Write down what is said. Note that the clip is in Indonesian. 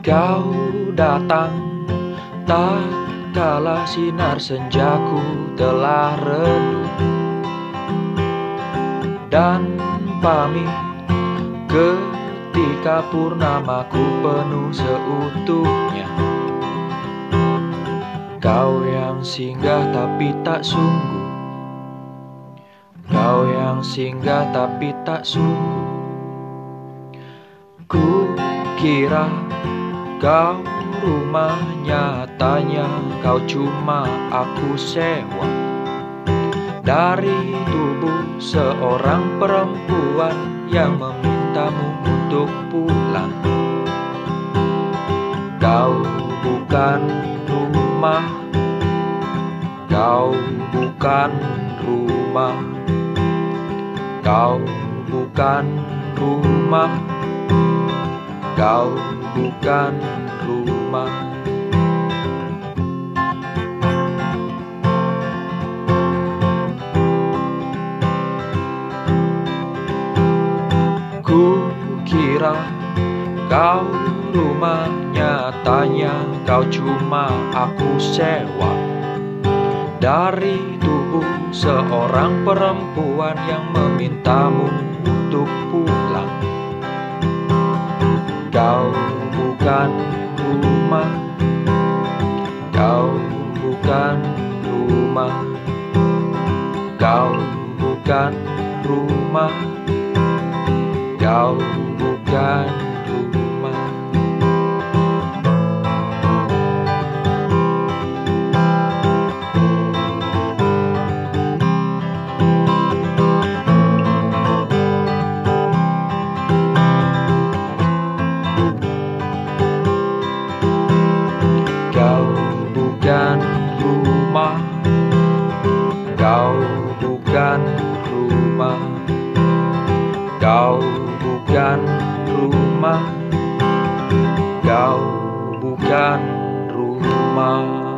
Kau datang tak kala sinar senjaku telah redup. Dan pamit ketika purnamaku penuh seutuhnya. Kau yang singgah tapi tak sungguh. Kau yang singgah tapi tak sungguh. Ku kira kau rumah nyatanya Kau cuma aku sewa. Dari tubuh seorang perempuan Yang memintamu untuk pulang. Kau bukan rumah. Kau bukan rumah. Kau bukan rumah Kau bukan rumah. Ku kira kau rumah nyatanya Kau cuma aku sewa. Dari tubuh seorang perempuan yang memintamu untuk pulang bukan rumah. Kau bukan rumah. Kau bukan rumah. Kau bukan Kau bukan rumah. Kau bukan rumah. Kau bukan rumah